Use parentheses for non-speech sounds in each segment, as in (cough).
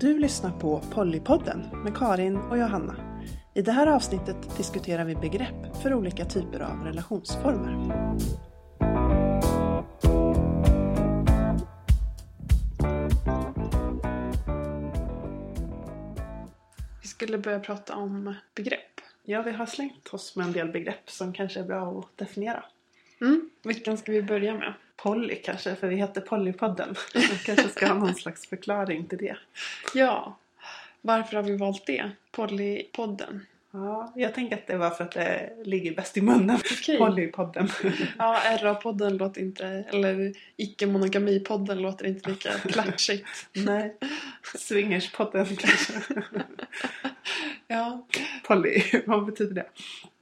Du lyssnar på Pollypodden med Karin och Johanna. I det här avsnittet diskuterar vi begrepp för olika typer av relationsformer. Vi skulle börja prata om begrepp. Ja, vi har slängt oss med en del begrepp som kanske är bra att definiera. Mm. Vilken ska vi börja med? Polly kanske, för vi heter Pollypodden. (laughs) Vi kanske ska ha någon slags förklaring till det. Ja, varför har vi valt det? Pollypodden. Ja, jag tänker att det var för att det ligger bäst i munnen. Okej. Pollypodden. Ja, RA-podden låter inte, eller icke-monogami-podden låter inte lika (laughs) klatschigt. Nej, Swingerspodden kanske. Ja. Polly, vad betyder det?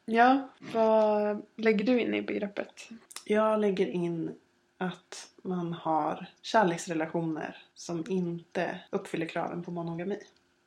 Ja, vad lägger du in i begreppet? Jag lägger in att man har kärleksrelationer som inte uppfyller kraven på monogami.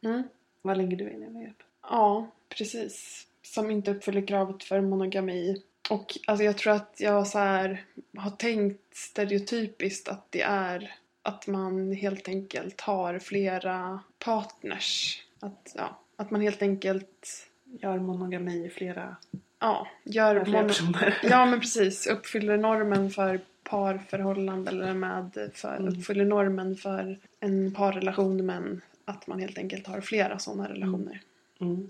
Mm. Vad lägger du in i begreppet? Ja, precis. Som inte uppfyller kravet för monogami. Och alltså jag tror att jag så här har tänkt stereotypiskt att det är att man helt enkelt har flera partners. Att, ja, att man helt enkelt Gör monogami i flera, ja, gör flera personer. Ja men (laughs) precis, uppfyller normen för parförhållande eller med för, Mm. uppfyller normen för en parrelation men att man helt enkelt har flera sådana relationer. Mm.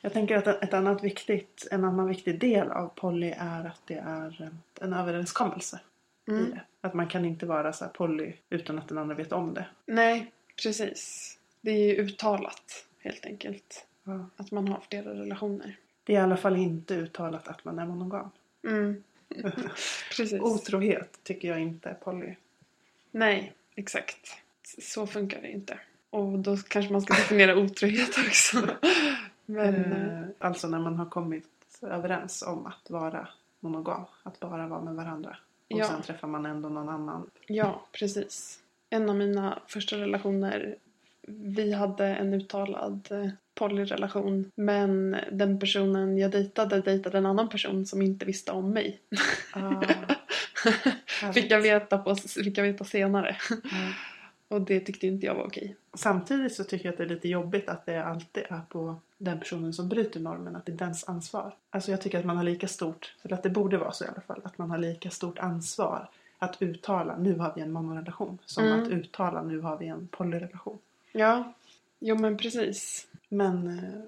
Jag tänker att ett annat viktigt, en annan viktig del av poly är att det är en överenskommelse i Mm. det. Att man kan inte vara så poly utan att den andra vet om det. Nej, precis. Det är ju uttalat helt enkelt. Ja. Att man har flera relationer. Det är i alla fall inte uttalat att man är monogam. Mm. (laughs) precis. Otrohet tycker jag inte är poly. Nej, exakt. Så funkar det inte. Och då kanske man ska definiera otrohet också. Men, eh, Eh, alltså när man har kommit överens om att vara monogam. Att bara vara med varandra. Och Ja. sen träffar man ändå någon annan. Ja, precis. En av mina första relationer, vi hade en uttalad eh, polyrelation men den personen jag dejtade dejtade en annan person som inte visste om mig. Ah, (laughs) fick, jag veta på, fick jag veta senare. Ja. (laughs) Och det tyckte inte jag var okej. Samtidigt så tycker jag att det är lite jobbigt att det alltid är på den personen som bryter normen, att det är dens ansvar. Alltså jag tycker att man har lika stort, eller att det borde vara så i alla fall, att man har lika stort ansvar att uttala nu har vi en monorelation som Mm. att uttala nu har vi en polyrelation. Ja, jo men precis. Men eh,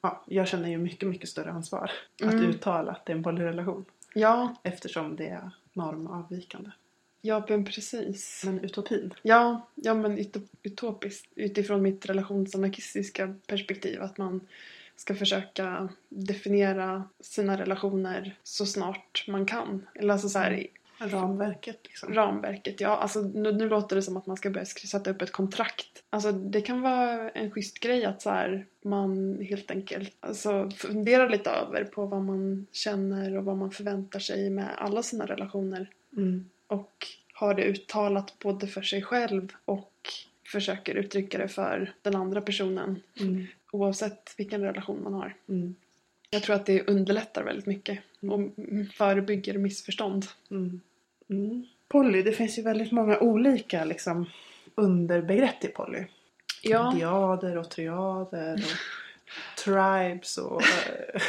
ja, jag känner ju mycket, mycket större ansvar att Mm. uttala att det är en polyrelation Ja, eftersom det är normavvikande. ja men precis. Men utopin, Ja, ja men utop- utopiskt utifrån mitt relationsanarkistiska perspektiv att man ska försöka definiera sina relationer så snart man kan. Eller alltså så här, ramverket liksom. ramverket. Ja, alltså nu, nu låter det som att man ska börja sätta upp ett kontrakt. Alltså det kan vara en schysst grej att så här, man helt enkelt alltså, funderar lite över på vad man känner och vad man förväntar sig med alla sina relationer. Mm. Och har det uttalat både för sig själv och försöker uttrycka det för den andra personen. Mm. Oavsett vilken relation man har. Mm. Jag tror att det underlättar väldigt mycket och förebygger missförstånd. Mm. Mm. Poly, det finns ju väldigt många olika liksom, underbegrepp till poly. Ja, Diader och triader och (laughs) tribes och eh,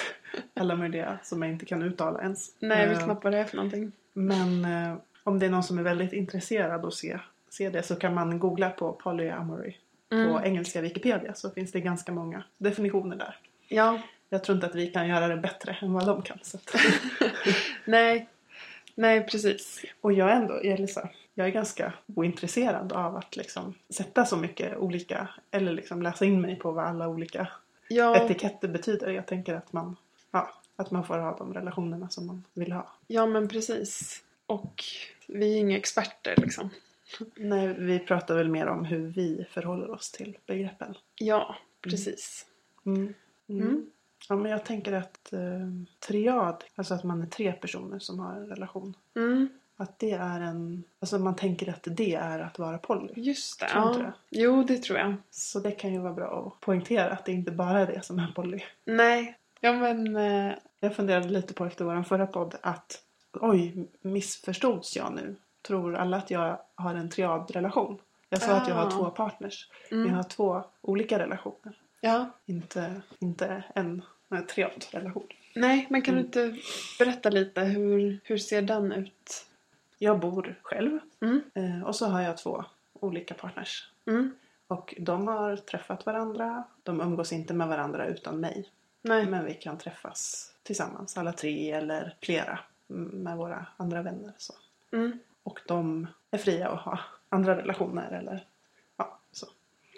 alla möjliga som jag inte kan uttala ens. nej jag vet Eh, knappt vad det är för någonting. Men eh, om det är någon som är väldigt intresserad och se, se det så kan man googla på polyamory på Mm. engelska Wikipedia så finns det ganska många definitioner där. Ja, Jag tror inte att vi kan göra det bättre än vad de kan. Så (laughs) nej. Nej, precis. Och jag är ändå, Elisa, jag är ganska ointresserad av att liksom sätta så mycket olika, eller liksom läsa in mig på vad alla olika Ja, etiketter betyder. Jag tänker att man, ja, att man får ha de relationerna som man vill ha. ja men precis. Och vi är inga experter liksom. Nej, vi pratar väl mer om hur vi förhåller oss till begreppen. Ja, precis. Mm. Mm. Mm. Ja, men jag tänker att eh, triad, alltså att man är tre personer som har en relation. Mm, Att det är en, alltså man tänker att det är att vara poly. just det. Tror Ja. det. Jo, det tror jag. Så det kan ju vara bra att poängtera att det inte bara är det som är poly. Nej, ja men... eh, Jag funderade lite på efter vår förra podd att oj, missförstods jag nu? Tror alla att jag har en triadrelation? Jag sa att jag har Ah. två partners. Mm. Jag har två olika relationer. Ja. Inte, inte en en relation. Nej, men kan Mm. du inte berätta lite hur, hur ser den ut? Jag bor själv Mm. eh, och så har jag två olika partners. Mm. Och de har träffat varandra. De umgås inte med varandra utan mig. Nej. Men vi kan träffas tillsammans, alla tre eller flera mm, med våra andra vänner. Så. Mm. Och de är fria att ha andra relationer eller ja, så.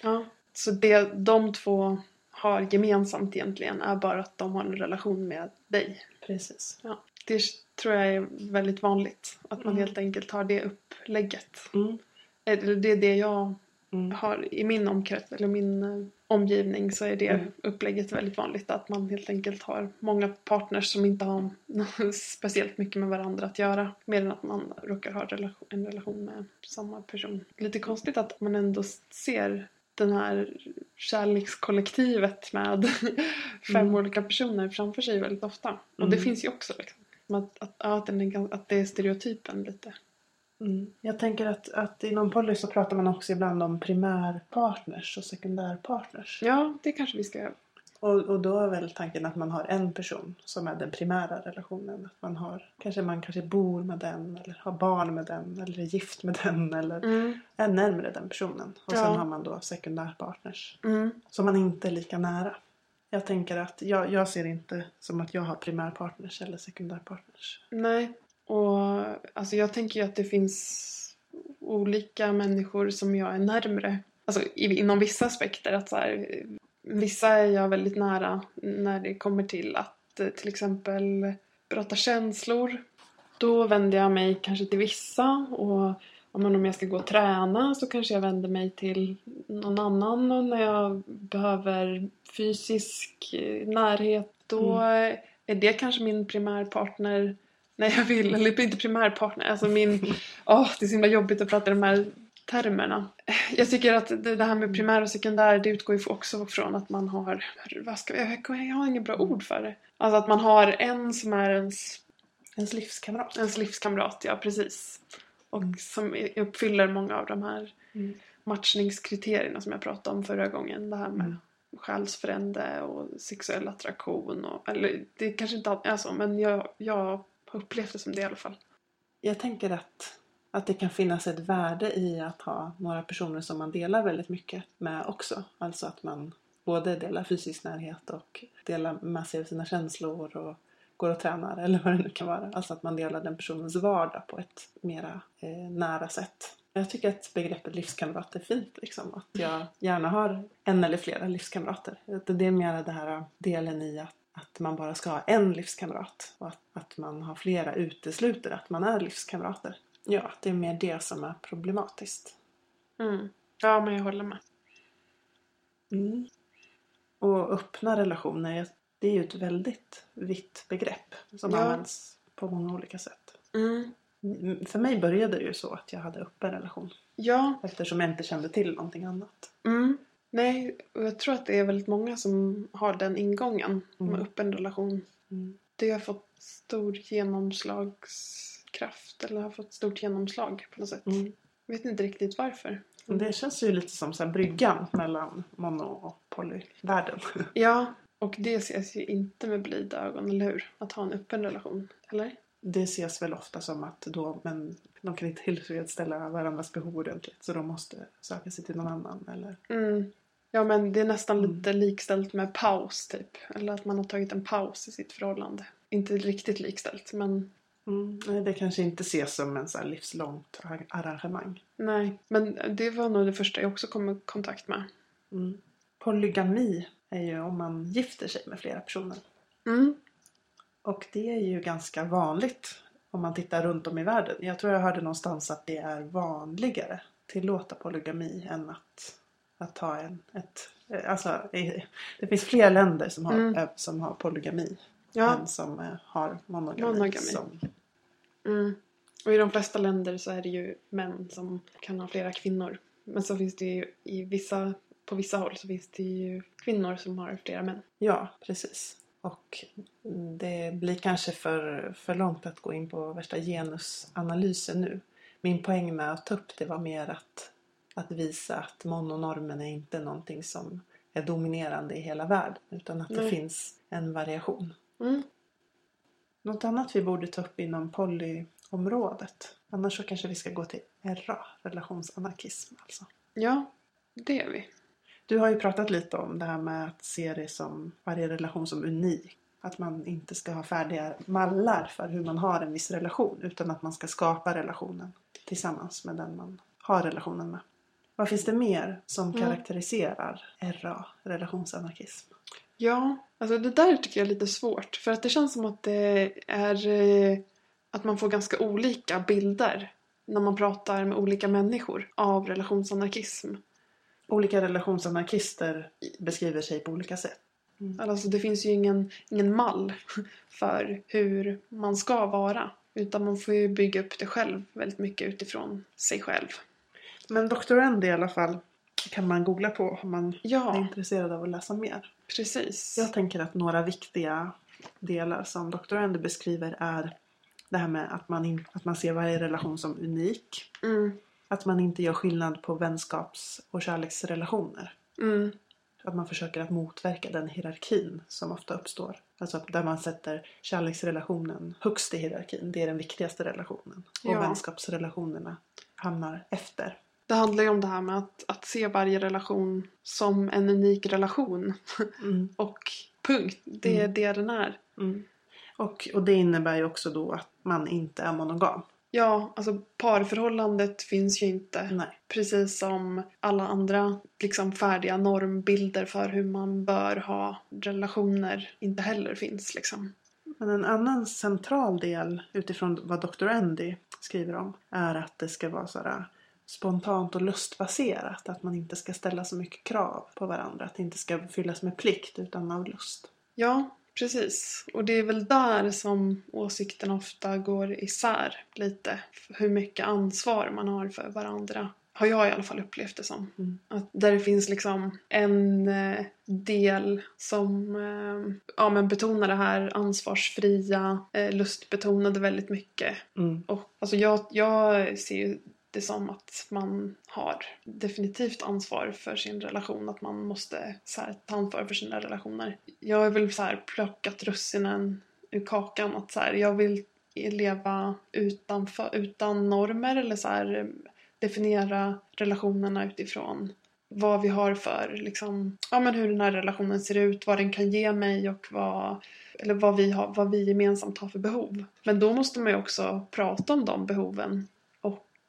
Ja. Så det de två har gemensamt egentligen är bara att de har en relation med dig. Precis. Ja. Det tror jag är väldigt vanligt. Att man Mm. helt enkelt har det upplägget. Mm. Eller det är det jag Mm. har i min omkrets eller min eh, omgivning så är det Mm. upplägget väldigt vanligt att man helt enkelt har många partners som inte har (laughs) speciellt mycket med varandra att göra mer än att man råkar ha en relation med samma person. Lite konstigt att man ändå ser den här kärlekskollektivet med (laughs) fem Mm. olika personer framför sig väldigt ofta. Och det Mm. finns ju också liksom. Att, att, att, den är, att det är stereotypen lite. Mm. Jag tänker att, att inom poly så pratar man också ibland om primärpartners och sekundärpartners. Ja, det kanske vi ska. Och, och då är väl tanken att man har en person som är den primära relationen. Att man har, kanske man kanske bor med den eller har barn med den eller är gift med den eller Mm. är närmare den personen. Och Ja. sen har man då sekundärpartners Mm. som man inte är lika nära. Jag tänker att jag, jag ser inte som att jag har primärpartners eller sekundärpartners. Nej, och alltså jag tänker ju att det finns olika människor som jag är närmre. Alltså inom vissa aspekter. Att så här, vissa är jag väldigt nära när det kommer till att eh, till exempel prata känslor. Då vänder jag mig kanske till vissa och om jag ska gå och träna så kanske jag vänder mig till någon annan och när jag behöver fysisk eh, närhet då eh, är det kanske min primärpartner när jag vill, eller inte primärpartner, alltså min... (laughs) Åh, det är så himla jobbigt att prata de här termerna. Jag tycker att det här med primär och sekundär det utgår ju också från att man har, vad ska jag, jag har inget bra ord för det. Alltså att man har en som är ens Ens livskamrat. Ens livskamrat, ja precis. Och Mm. som uppfyller många av de här Mm. matchningskriterierna som jag pratade om förra gången. Det här med Mm. själsfrände och sexuell attraktion. Och, eller det kanske inte alltid är så, men jag, jag har upplevt det som det i alla fall. Jag tänker att, att det kan finnas ett värde i att ha några personer som man delar väldigt mycket med också. Alltså att man både delar fysisk närhet och delar med sig av sina känslor och går och tränar eller vad det nu kan vara. Alltså att man delar den personens vardag på ett mera eh, nära sätt. Jag tycker att begreppet livskamrat är fint. Liksom. Att jag gärna har en eller flera livskamrater. Det är mera den här äh, delen i att, att man bara ska ha en livskamrat. Och att, att man har flera utesluter att man är livskamrater. Ja, det är mer det som är problematiskt. Mm. Ja, men jag håller med. Mm. Och öppna relationer, det är ju ett väldigt vitt begrepp som Ja. används på många olika sätt. Mm. Mm, För mig började det ju så att jag hade öppen relation Ja, eftersom jag inte kände till någonting annat. mm. nej, och jag tror att det är väldigt många som har den ingången Mm. med öppen relation. Mm. Det har fått stor genomslagskraft, eller har fått stort genomslag på något sätt. Mm. Jag vet inte riktigt varför. Och Det känns ju lite som så här bryggan mellan mono och polyvärlden. (laughs) Ja, och det ses ju inte med blida ögon, eller hur? Att ha en öppen relation, eller? Det ses väl ofta som att då, men de kan inte tillfredsställa varandras behov ordentligt så de måste söka sig till någon annan. Eller? Mm. Ja, men det är nästan Mm. lite likställt med paus, typ. Eller att man har tagit en paus i sitt förhållande. Inte riktigt likställt, men Mm. Det kanske inte ses som en så här livslångt ar- arrangemang. nej. Men det var nog det första jag också kom i kontakt med. Mm. Polygami är ju om man gifter sig med flera personer. Mm. Och det är ju ganska vanligt om man tittar runt om i världen. Jag tror jag hörde någonstans att det är vanligare tillåta polygami än att, att ha en, ett... eh, Alltså, det finns fler länder som har, Mm. eh, som har polygami Ja. än som eh, har monogami. Monogami. Som, Mm. Och i de flesta länder så är det ju män som kan ha flera kvinnor. Men så finns det ju i vissa, på vissa håll så finns det ju kvinnor som har flera män. ja, precis. Och det blir kanske för, för långt att gå in på värsta genusanalysen nu. Min poäng med att ta upp det var mer att att visa att mononormen är inte någonting som är dominerande i hela världen utan att det Nej. finns en variation. Mm. Något annat vi borde ta upp inom polyområdet. Annars så kanske vi ska gå till RA, relationsanarkism alltså. Ja, det är vi. Du har ju pratat lite om det här med att se det som varje relation som unik. Att man inte ska ha färdiga mallar för hur man har en viss relation utan att man ska skapa relationen tillsammans med den man har relationen med. Vad finns det mer som Mm. karaktäriserar RA, relationsanarkism? Ja, alltså det där tycker jag är lite svårt. För att det känns som att det är eh, att man får ganska olika bilder när man pratar med olika människor av relationsanarkism. Olika relationsanarkister beskriver sig på olika sätt. Alltså det finns ju ingen, ingen mall för hur man ska vara. Utan man får ju bygga upp det själv väldigt mycket utifrån sig själv. Men. Andy i alla fall kan man googla på om man är Ja, intresserad av att läsa mer. Precis. Jag tänker att några viktiga delar som Dr. Andy beskriver är det här med att man, in, att man ser varje relation som unik. Mm, Att man inte gör skillnad på vänskaps och kärleksrelationer. mm, Att man försöker att motverka den hierarkin som ofta uppstår. Alltså där man sätter kärleksrelationen högst i hierarkin. Det är den viktigaste relationen. Och Ja. vänskapsrelationerna hamnar efter. Det handlar ju om det här med att, att se varje relation som en unik relation. (laughs) Mm. Och punkt. Det är Mm. det den är. Mm. Och, och det innebär ju också då att man inte är monogam. Ja, alltså parförhållandet finns ju inte. Nej. Precis som alla andra liksom färdiga normbilder för hur man bör ha relationer inte heller finns liksom. Men en annan central del utifrån vad Dr. Andy skriver om är att det ska vara sådär spontant och lustbaserat. Att man inte ska ställa så mycket krav på varandra. Att det inte ska fyllas med plikt utan av lust. Ja, precis. Och det är väl där som åsikterna ofta går isär lite. Hur mycket ansvar man har för varandra. Har jag i alla fall upplevt det som. Mm. Att där det finns liksom en eh, del som eh, ja, men betonar det här ansvarsfria, eh, lustbetonade väldigt mycket. Mm. Och, alltså jag, jag ser ju det som att man har definitivt ansvar för sin relation. Att man måste så här, ta ansvar för sina relationer. Jag har väl så här, plockat russinen ur kakan. Att så här, jag vill leva utanför, utan normer eller så här, definiera relationerna utifrån vad vi har för, liksom, ja men hur den här relationen ser ut, vad den kan ge mig och vad, eller vad vi, har, vad vi gemensamt har för behov. Men då måste man ju också prata om de behoven.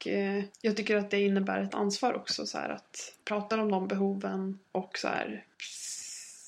Och eh, jag tycker att det innebär ett ansvar också så här att prata om de behoven och så här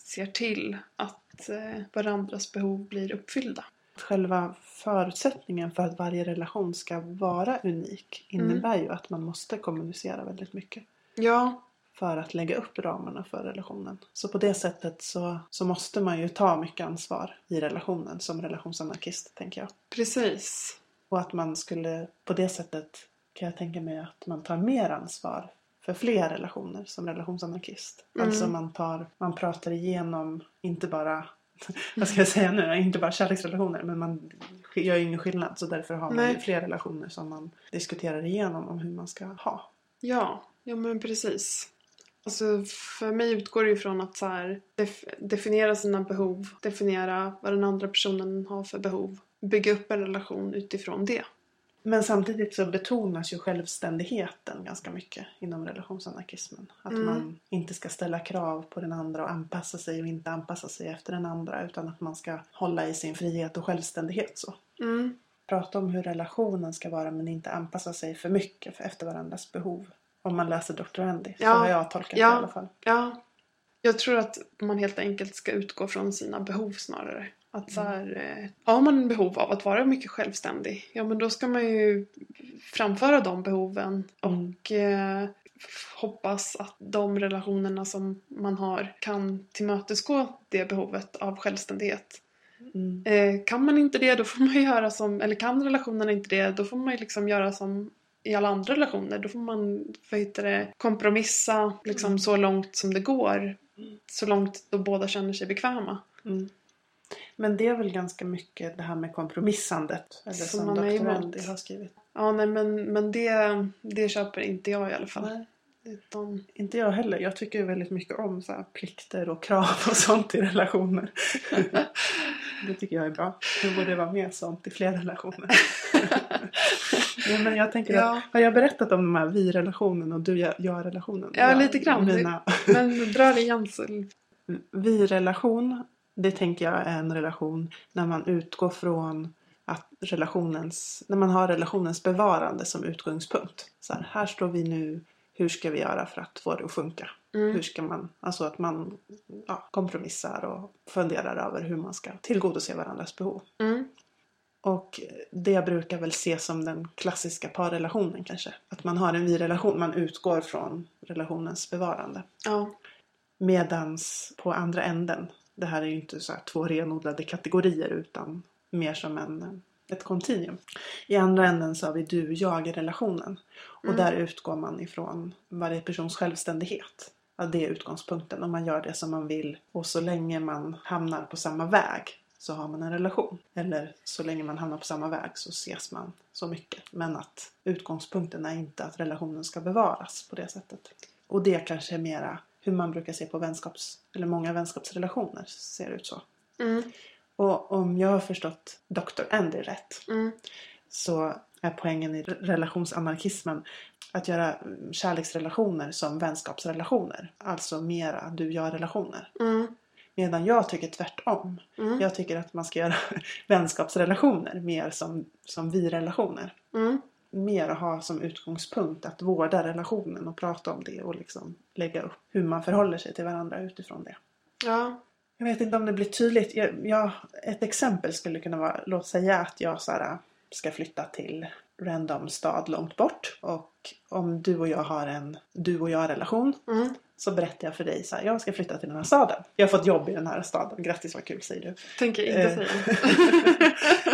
ser till att eh, varandras behov blir uppfyllda. Själva förutsättningen för att varje relation ska vara unik innebär ju att man måste kommunicera väldigt mycket. Ja, för att lägga upp ramarna för relationen. Så på det sättet så, så måste man ju ta mycket ansvar i relationen som relationsanarkist, tänker jag. precis. Och att man skulle, på det sättet kan jag tänka mig att man tar mer ansvar för fler relationer som relationsanarkist. Mm. Alltså man tar, man pratar igenom, inte bara, (laughs) vad ska jag säga nu, inte bara kärleksrelationer, men man gör ju ingen skillnad. Så därför har man ju fler relationer som man diskuterar igenom om hur man ska ha. Ja, ja men precis. Alltså för mig utgår det ju från att så här, def- definiera sina behov, definiera vad den andra personen har för behov, bygga upp en relation utifrån det. Men samtidigt så betonas ju självständigheten ganska mycket inom relationsanarkismen. Att Mm. man inte ska ställa krav på den andra och anpassa sig och inte anpassa sig efter den andra utan att man ska hålla i sin frihet och självständighet. så. Mm. Prata om hur relationen ska vara men inte anpassa sig för mycket efter varandras behov. Om man läser Dr. Andy. Så Ja. har jag tolkat det i Ja. alla fall. Ja, jag tror att man helt enkelt ska utgå från sina behov snarare. Att så här, eh, har man behov av att vara mycket självständig, ja men då ska man ju framföra de behoven Mm. och eh, hoppas att de relationerna som man har kan tillmötesgå det behovet av självständighet. Mm. Eh, kan man inte det, då får man göra som, eller kan relationen inte det, då får man ju liksom göra som i alla andra relationer. Då får man vad heter det, kompromissa liksom Mm. så långt som det går. Mm. Så långt då båda känner sig bekväma. Mm. Men det är väl ganska mycket det här med kompromissandet. Eller Som som, man är emot. Har skrivit. Ja, nej men, men det, det köper inte jag i alla fall. Nej. Utan, Inte jag heller. Jag tycker väldigt mycket om så här, plikter och krav och sånt i relationer. (laughs) det tycker jag är bra. Det borde vara mer sånt i fler relationer. (laughs) ja, men jag tänker Ja. att, har jag berättat om de här vi-relationen och du-jag-relationen? Ja, lite grann. Mina, men dra det igen så... vi-relation, det tänker jag är en relation när man utgår från att relationens, när man har relationens bevarande som utgångspunkt. Så här, här står vi nu, hur ska vi göra för att få det att funka? Hur Mm. ska man, alltså att man ja, kompromissar och funderar över hur man ska tillgodose varandras behov. Mm. Och det brukar väl ses som den klassiska parrelationen kanske. Att man har en vi-relation, man utgår från relationens bevarande. Ja. Medans på andra änden, det här är ju inte så två renodlade kategorier utan mer som en, ett kontinuum. I andra änden så har vi du-jag-relationen. Och Mm. där utgår man ifrån varje persons självständighet. Ja, det är utgångspunkten och man gör det som man vill. Och så länge man hamnar på samma väg så har man en relation. Eller så länge man hamnar på samma väg så ses man så mycket. Men att utgångspunkten är inte att relationen ska bevaras på det sättet. Och det kanske är mera hur man brukar se på vänskaps, eller många vänskapsrelationer ser ut så. Mm. Och om jag har förstått Dr. Andy rätt Mm. så är poängen i relationsanarkismen att göra mm, kärleksrelationer som vänskapsrelationer. Alltså mera du-jag-relationer. Mm. Medan jag tycker tvärtom. Mm. Jag tycker att man ska göra (laughs) vänskapsrelationer mer som, som vi-relationer. Mm. Mer att ha som utgångspunkt att vårda relationen och prata om det och liksom lägga upp hur man förhåller sig till varandra utifrån det. Ja. Jag vet inte om det blir tydligt. Jag, jag, ett exempel skulle kunna vara, låt säga att jag så här, ska flytta till random stad långt bort. Och om du och jag har en du och jag relation Mm. så berättar jag för dig så här, jag ska flytta till den här staden. Jag har fått jobb i den här staden. Grattis vad kul säger du. Tänker inte Eh. säga. (laughs) (laughs)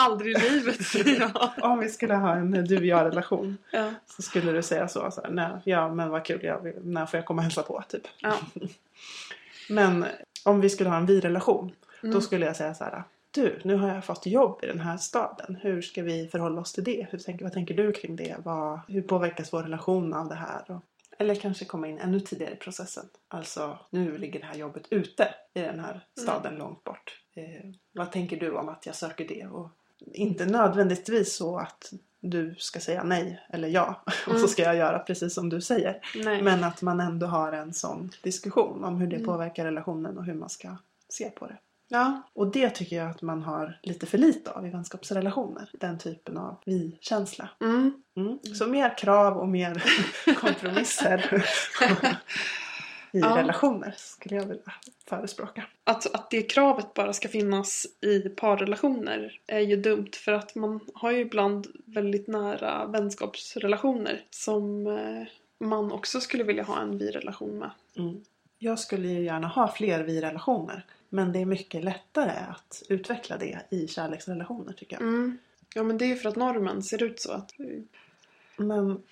Aldrig i livet säger (laughs) jag. Om vi skulle ha en du och jag relation Ja. så skulle du säga så. så här, Nej, ja men vad kul, jag vill, när får jag komma och hälsa på typ. Ja. (laughs) Men om vi skulle ha en vi-relation Mm. Då skulle jag säga så här. Du, nu har jag fått jobb i den här staden. Hur ska vi förhålla oss till det? Hur tänker, vad tänker du kring det? Vad, hur påverkas vår relation av det här? Och, eller kanske komma in ännu tidigare i processen. Alltså, nu ligger det här jobbet ute i den här staden långt bort. Eh, vad tänker du om att jag söker det? Och inte nödvändigtvis så att du ska säga nej eller ja. (laughs) Och så Mm. ska jag göra precis som du säger. Nej. Men att man ändå har en sån diskussion om hur det Mm. påverkar relationen och hur man ska se på det. Ja. Och det tycker jag att man har lite för lite av i vänskapsrelationer. Den typen av vi-känsla. Mm. Mm. Så mer krav och mer (laughs) kompromisser (laughs) i Ja. relationer skulle jag vilja förespråka. Att, att det kravet bara ska finnas i parrelationer är ju dumt för att man har ju ibland väldigt nära vänskapsrelationer som eh, man också skulle vilja ha en vi-relation med. Mm. Jag skulle ju gärna ha fler vi-relationer. Men det är mycket lättare att utveckla det i kärleksrelationer tycker jag. Mm. Ja men det är ju för att normen ser ut så att Men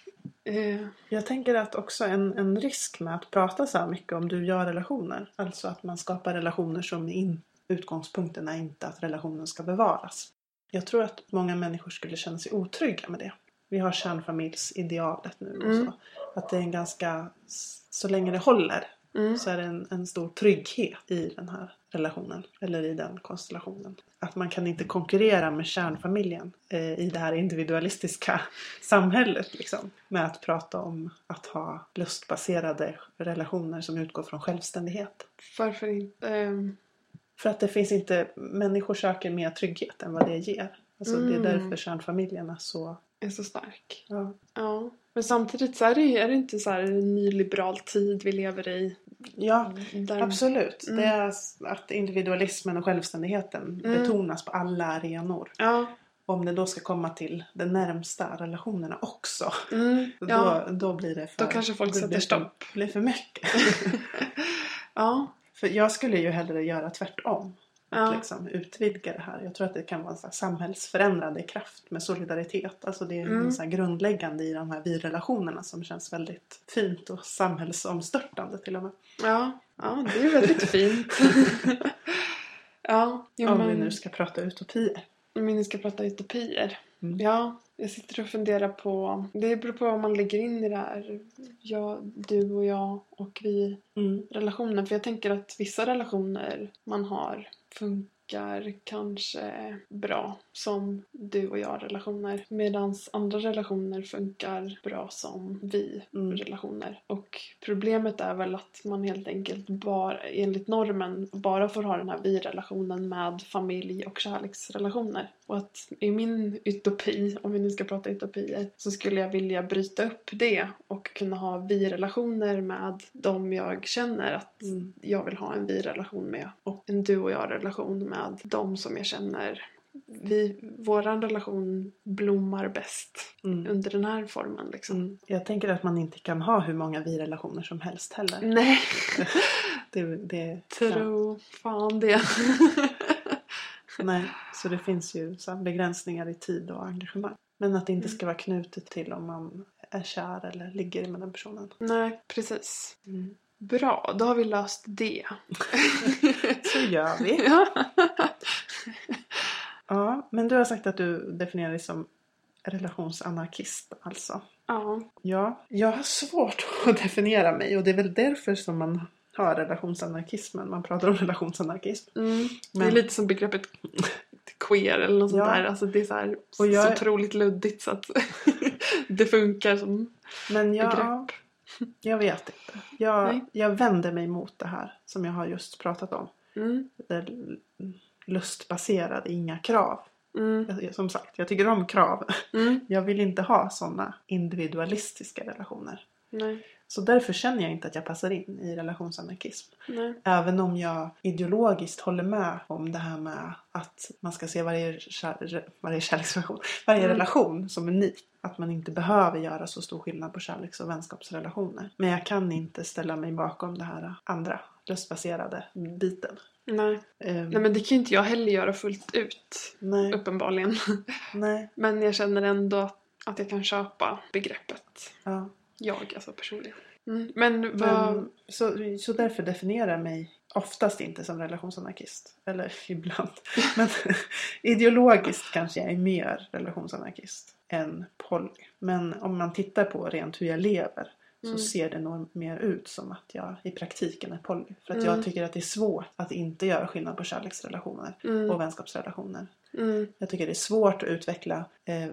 eh, Jag tänker att också en, en risk med att prata så här mycket om du-jag-relationer. Alltså att man skapar relationer som in, utgångspunkten är inte att relationen ska bevaras. Jag tror att många människor skulle känna sig otrygga med det. Vi har kärnfamiljsidealet nu och Mm. så. Att det är en ganska, så länge det håller mm. så är det en, en stor trygghet i den här relationen. Eller i den konstellationen. Att man kan inte konkurrera med kärnfamiljen eh, i det här individualistiska (laughs) samhället. Liksom, med att prata om att ha lustbaserade relationer som utgår från självständighet. Varför inte? ehm, För att det finns inte, människor söker mer trygghet än vad det ger. Alltså Det är Mm. därför kärnfamiljen är så... är så stark. Ja. Ja. Men samtidigt så är det, är det inte så en nyliberal tid vi lever i. Ja, Där, absolut. Mm. Det är att individualismen och självständigheten Mm. betonas på alla arenor. Ja. Om det då ska komma till de närmsta relationerna också. Mm. ja. Då, då blir det för... Då kanske folk det sätter stopp. blir för mycket. (laughs) (laughs) Ja. för jag skulle ju hellre göra tvärtom. Att liksom utvidga det här. Jag tror att det kan vara en samhällsförändrande kraft med solidaritet. Alltså det är Mm. så grundläggande i de här vi-relationerna som känns väldigt fint och samhällsomstörtande till och med. Ja. ja, det är väldigt fint. (laughs) ja, jo, Om men, vi nu ska prata utopier. om vi nu ska prata utopier. Mm. Ja, jag sitter och funderar på... Det beror på vad man lägger in i det här. Jag, du och jag och vi Mm. För jag tänker att vissa relationer man har funkar kanske bra som du och jag relationer. Medan andra relationer funkar bra som vi Mm. relationer. Och problemet är väl att man helt enkelt bara, enligt normen bara får ha den här vi-relationen med familj och kärleksrelationer. Och att i min utopi, om vi nu ska prata utopier, så skulle jag vilja bryta upp det och kunna ha vi-relationer med de jag känner att Mm. jag vill ha en vi-relation med. Och en du och jag-relation med de som jag känner vi, våran relation blommar bäst Mm. under den här formen liksom. Mm. Jag tänker att man inte kan ha hur många vi-relationer som helst heller. Nej, (laughs) Det, det, tro fan det. (laughs) Nej, så det finns ju så begränsningar i tid och engagemang. Men att det inte Mm. ska vara knutet till om man är kär eller ligger med den personen. Nej, precis. Mm. Bra, då har vi löst det. (laughs) Så gör vi. (laughs) ja. Ja, men du har sagt att du definierar dig som relationsanarkist alltså. ja. Ja, jag har svårt (laughs) att definiera mig och det är väl därför som man har relationsanarkismen. Man pratar om relationsanarkism. Mm. Det är Men- lite som begreppet queer eller något sånt Ja. där. Alltså det är så, här, Och jag- så otroligt luddigt så att (laughs) det funkar som Men jag, begrepp. jag vet inte. Jag, Nej. jag vänder mig mot det här som jag har just pratat om. Mm. Det lustbaserade, inga krav. Mm. Som sagt, jag tycker om krav. Mm. (laughs) Jag vill inte ha sådana individualistiska relationer. Nej. Så därför känner jag inte att jag passar in i relationsanarkism. Nej. Även om jag ideologiskt håller med om det här med att man ska se varje, kär, varje kärleksrelation, varje Mm. relation som unik. Att man inte behöver göra så stor skillnad på kärleks och vänskapsrelationer. Men jag kan inte ställa mig bakom det här andra, lustbaserade biten. Nej. Ehm, Nej men det kan ju inte jag heller göra fullt ut. nej, Uppenbarligen. (laughs) nej, Men jag känner ändå att, att jag kan köpa begreppet. ja. Jag, alltså personligen. Mm. Men vad... Men, så, så därför definierar jag mig oftast inte som relationsanarkist. Eller (laughs) ibland. Men (laughs) ideologiskt kanske jag är mer relationsanarkist än poly. Men om man tittar på rent hur jag lever så Mm. ser det nog mer ut som att jag i praktiken är poly. För att Mm. jag tycker att det är svårt att inte göra skillnad på kärleksrelationer Mm. och vänskapsrelationer. Mm. Jag tycker det är svårt att utveckla eh,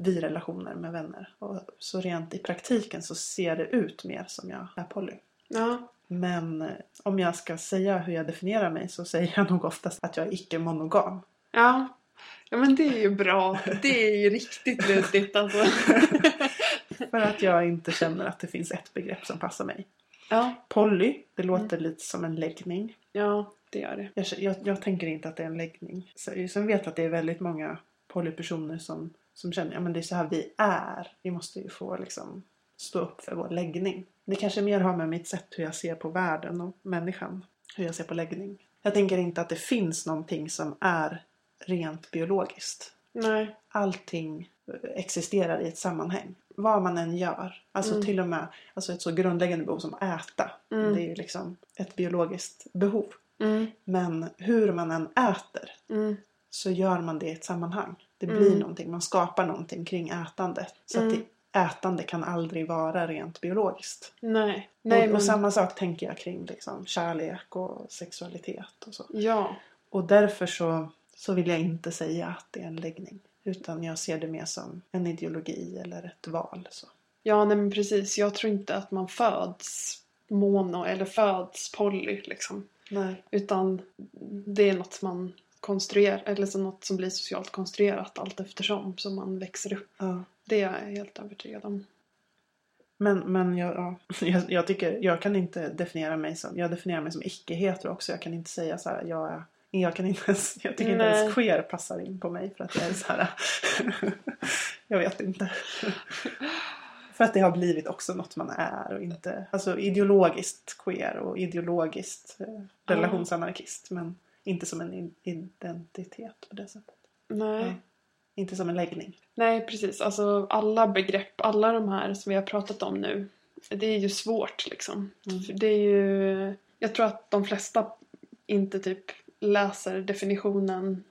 vi-relationer med vänner. Och så rent i praktiken så ser det ut mer som jag är poly. Ja. Men eh, om jag ska säga hur jag definierar mig så säger jag nog oftast att jag är icke-monogam. Ja. Ja men det är ju bra. Det är ju riktigt luddigt alltså. (laughs) För att jag inte känner att det finns ett begrepp som passar mig. ja. Poly, det låter lite som en läggning. Ja, det gör det. Jag, jag, jag tänker inte att det är en läggning. Så, sen vet jag att det är väldigt många polypersoner som, som känner att ja, men det är så här vi är. Vi måste ju få liksom, stå upp för vår läggning. Det kanske mer har med mitt sätt hur jag ser på världen och människan. Hur jag ser på läggning. Jag tänker inte att det finns någonting som är rent biologiskt. Nej. Allting existerar i ett sammanhang. Vad man än gör. Alltså Mm. till och med alltså ett så grundläggande behov som att äta. Mm. Det är ju liksom ett biologiskt behov. Mm. Men hur man än äter Mm. så gör man det i ett sammanhang. Det Mm. blir någonting, man skapar någonting kring ätandet. Så Mm. att det, ätande kan aldrig vara rent biologiskt. Nej. Nej och, men... och samma sak tänker jag kring liksom, kärlek och sexualitet och så. Ja. Och därför så, så vill jag inte säga att det är en läggning. Utan jag ser det mer som en ideologi eller ett val. Så. Ja, nej men precis. Jag tror inte att man föds mono eller föds poly liksom. Nej. Utan det är något man konstruerar, eller så något som blir socialt konstruerat allt eftersom som man växer upp. Ja. Det är jag helt övertygad om. Men, men jag, ja, (laughs) jag, jag tycker, jag kan inte definiera mig som, jag definierar mig som icke-hetero också. Jag kan inte säga så här, jag är, jag kan inte ens, jag tycker inte Nej. ens queer passar in på mig för att jag är så här, (laughs) jag vet inte. För att det har blivit också något man är och inte, alltså ideologiskt queer och ideologiskt eh, relationsanarkist. Men inte som en identitet på det sättet. Nej. Ja. Inte som en läggning. Nej, precis. Alltså alla begrepp, alla de här som vi har pratat om nu. Det är ju svårt liksom. Mm. Det är ju... Jag tror att de flesta inte typ läser definitionen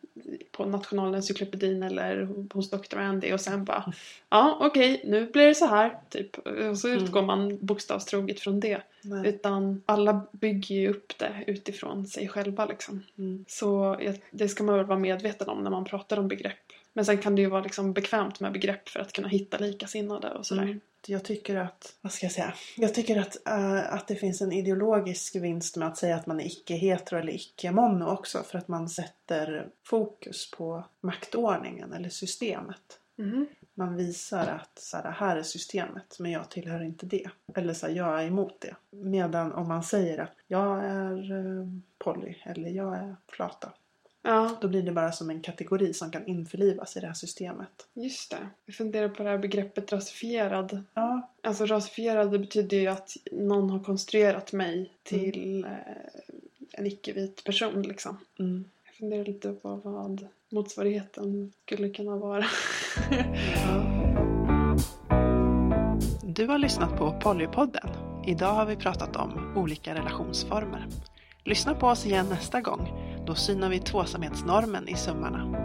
på Nationalencyklopedin eller hos Dr. Andy och sen bara ja okej nu blir det så här typ och så Mm. utgår man bokstavstroget från det Nej. utan alla bygger ju upp det utifrån sig själva liksom. Mm. Så det ska man väl vara medveten om när man pratar om begrepp. Men sen kan det ju vara liksom bekvämt med begrepp för att kunna hitta likasinnade och sådär. Mm. Jag tycker att, vad ska jag säga? Jag tycker att, eh, att det finns en ideologisk vinst med att säga att man är icke-hetero eller icke-mono också. För att man sätter fokus på maktordningen eller systemet. Mhm. Man visar att så här, här är systemet men jag tillhör inte det. Eller så här, jag är emot det. Medan om man säger att jag är eh, poly eller jag är flata. Ja, Då blir det bara som en kategori som kan införlivas i det här systemet. just det. Jag funderar på det här begreppet rasifierad. Ja, Alltså rasifierad betyder ju att någon har konstruerat mig till eh, en icke-vit person liksom. mm. Jag funderar lite på vad motsvarigheten skulle kunna vara. (laughs) Du har lyssnat på Polypodden. Idag har vi pratat om olika relationsformer. Lyssna på oss igen nästa gång. Då synar vi tvåsamhetsnormen i sömmarna.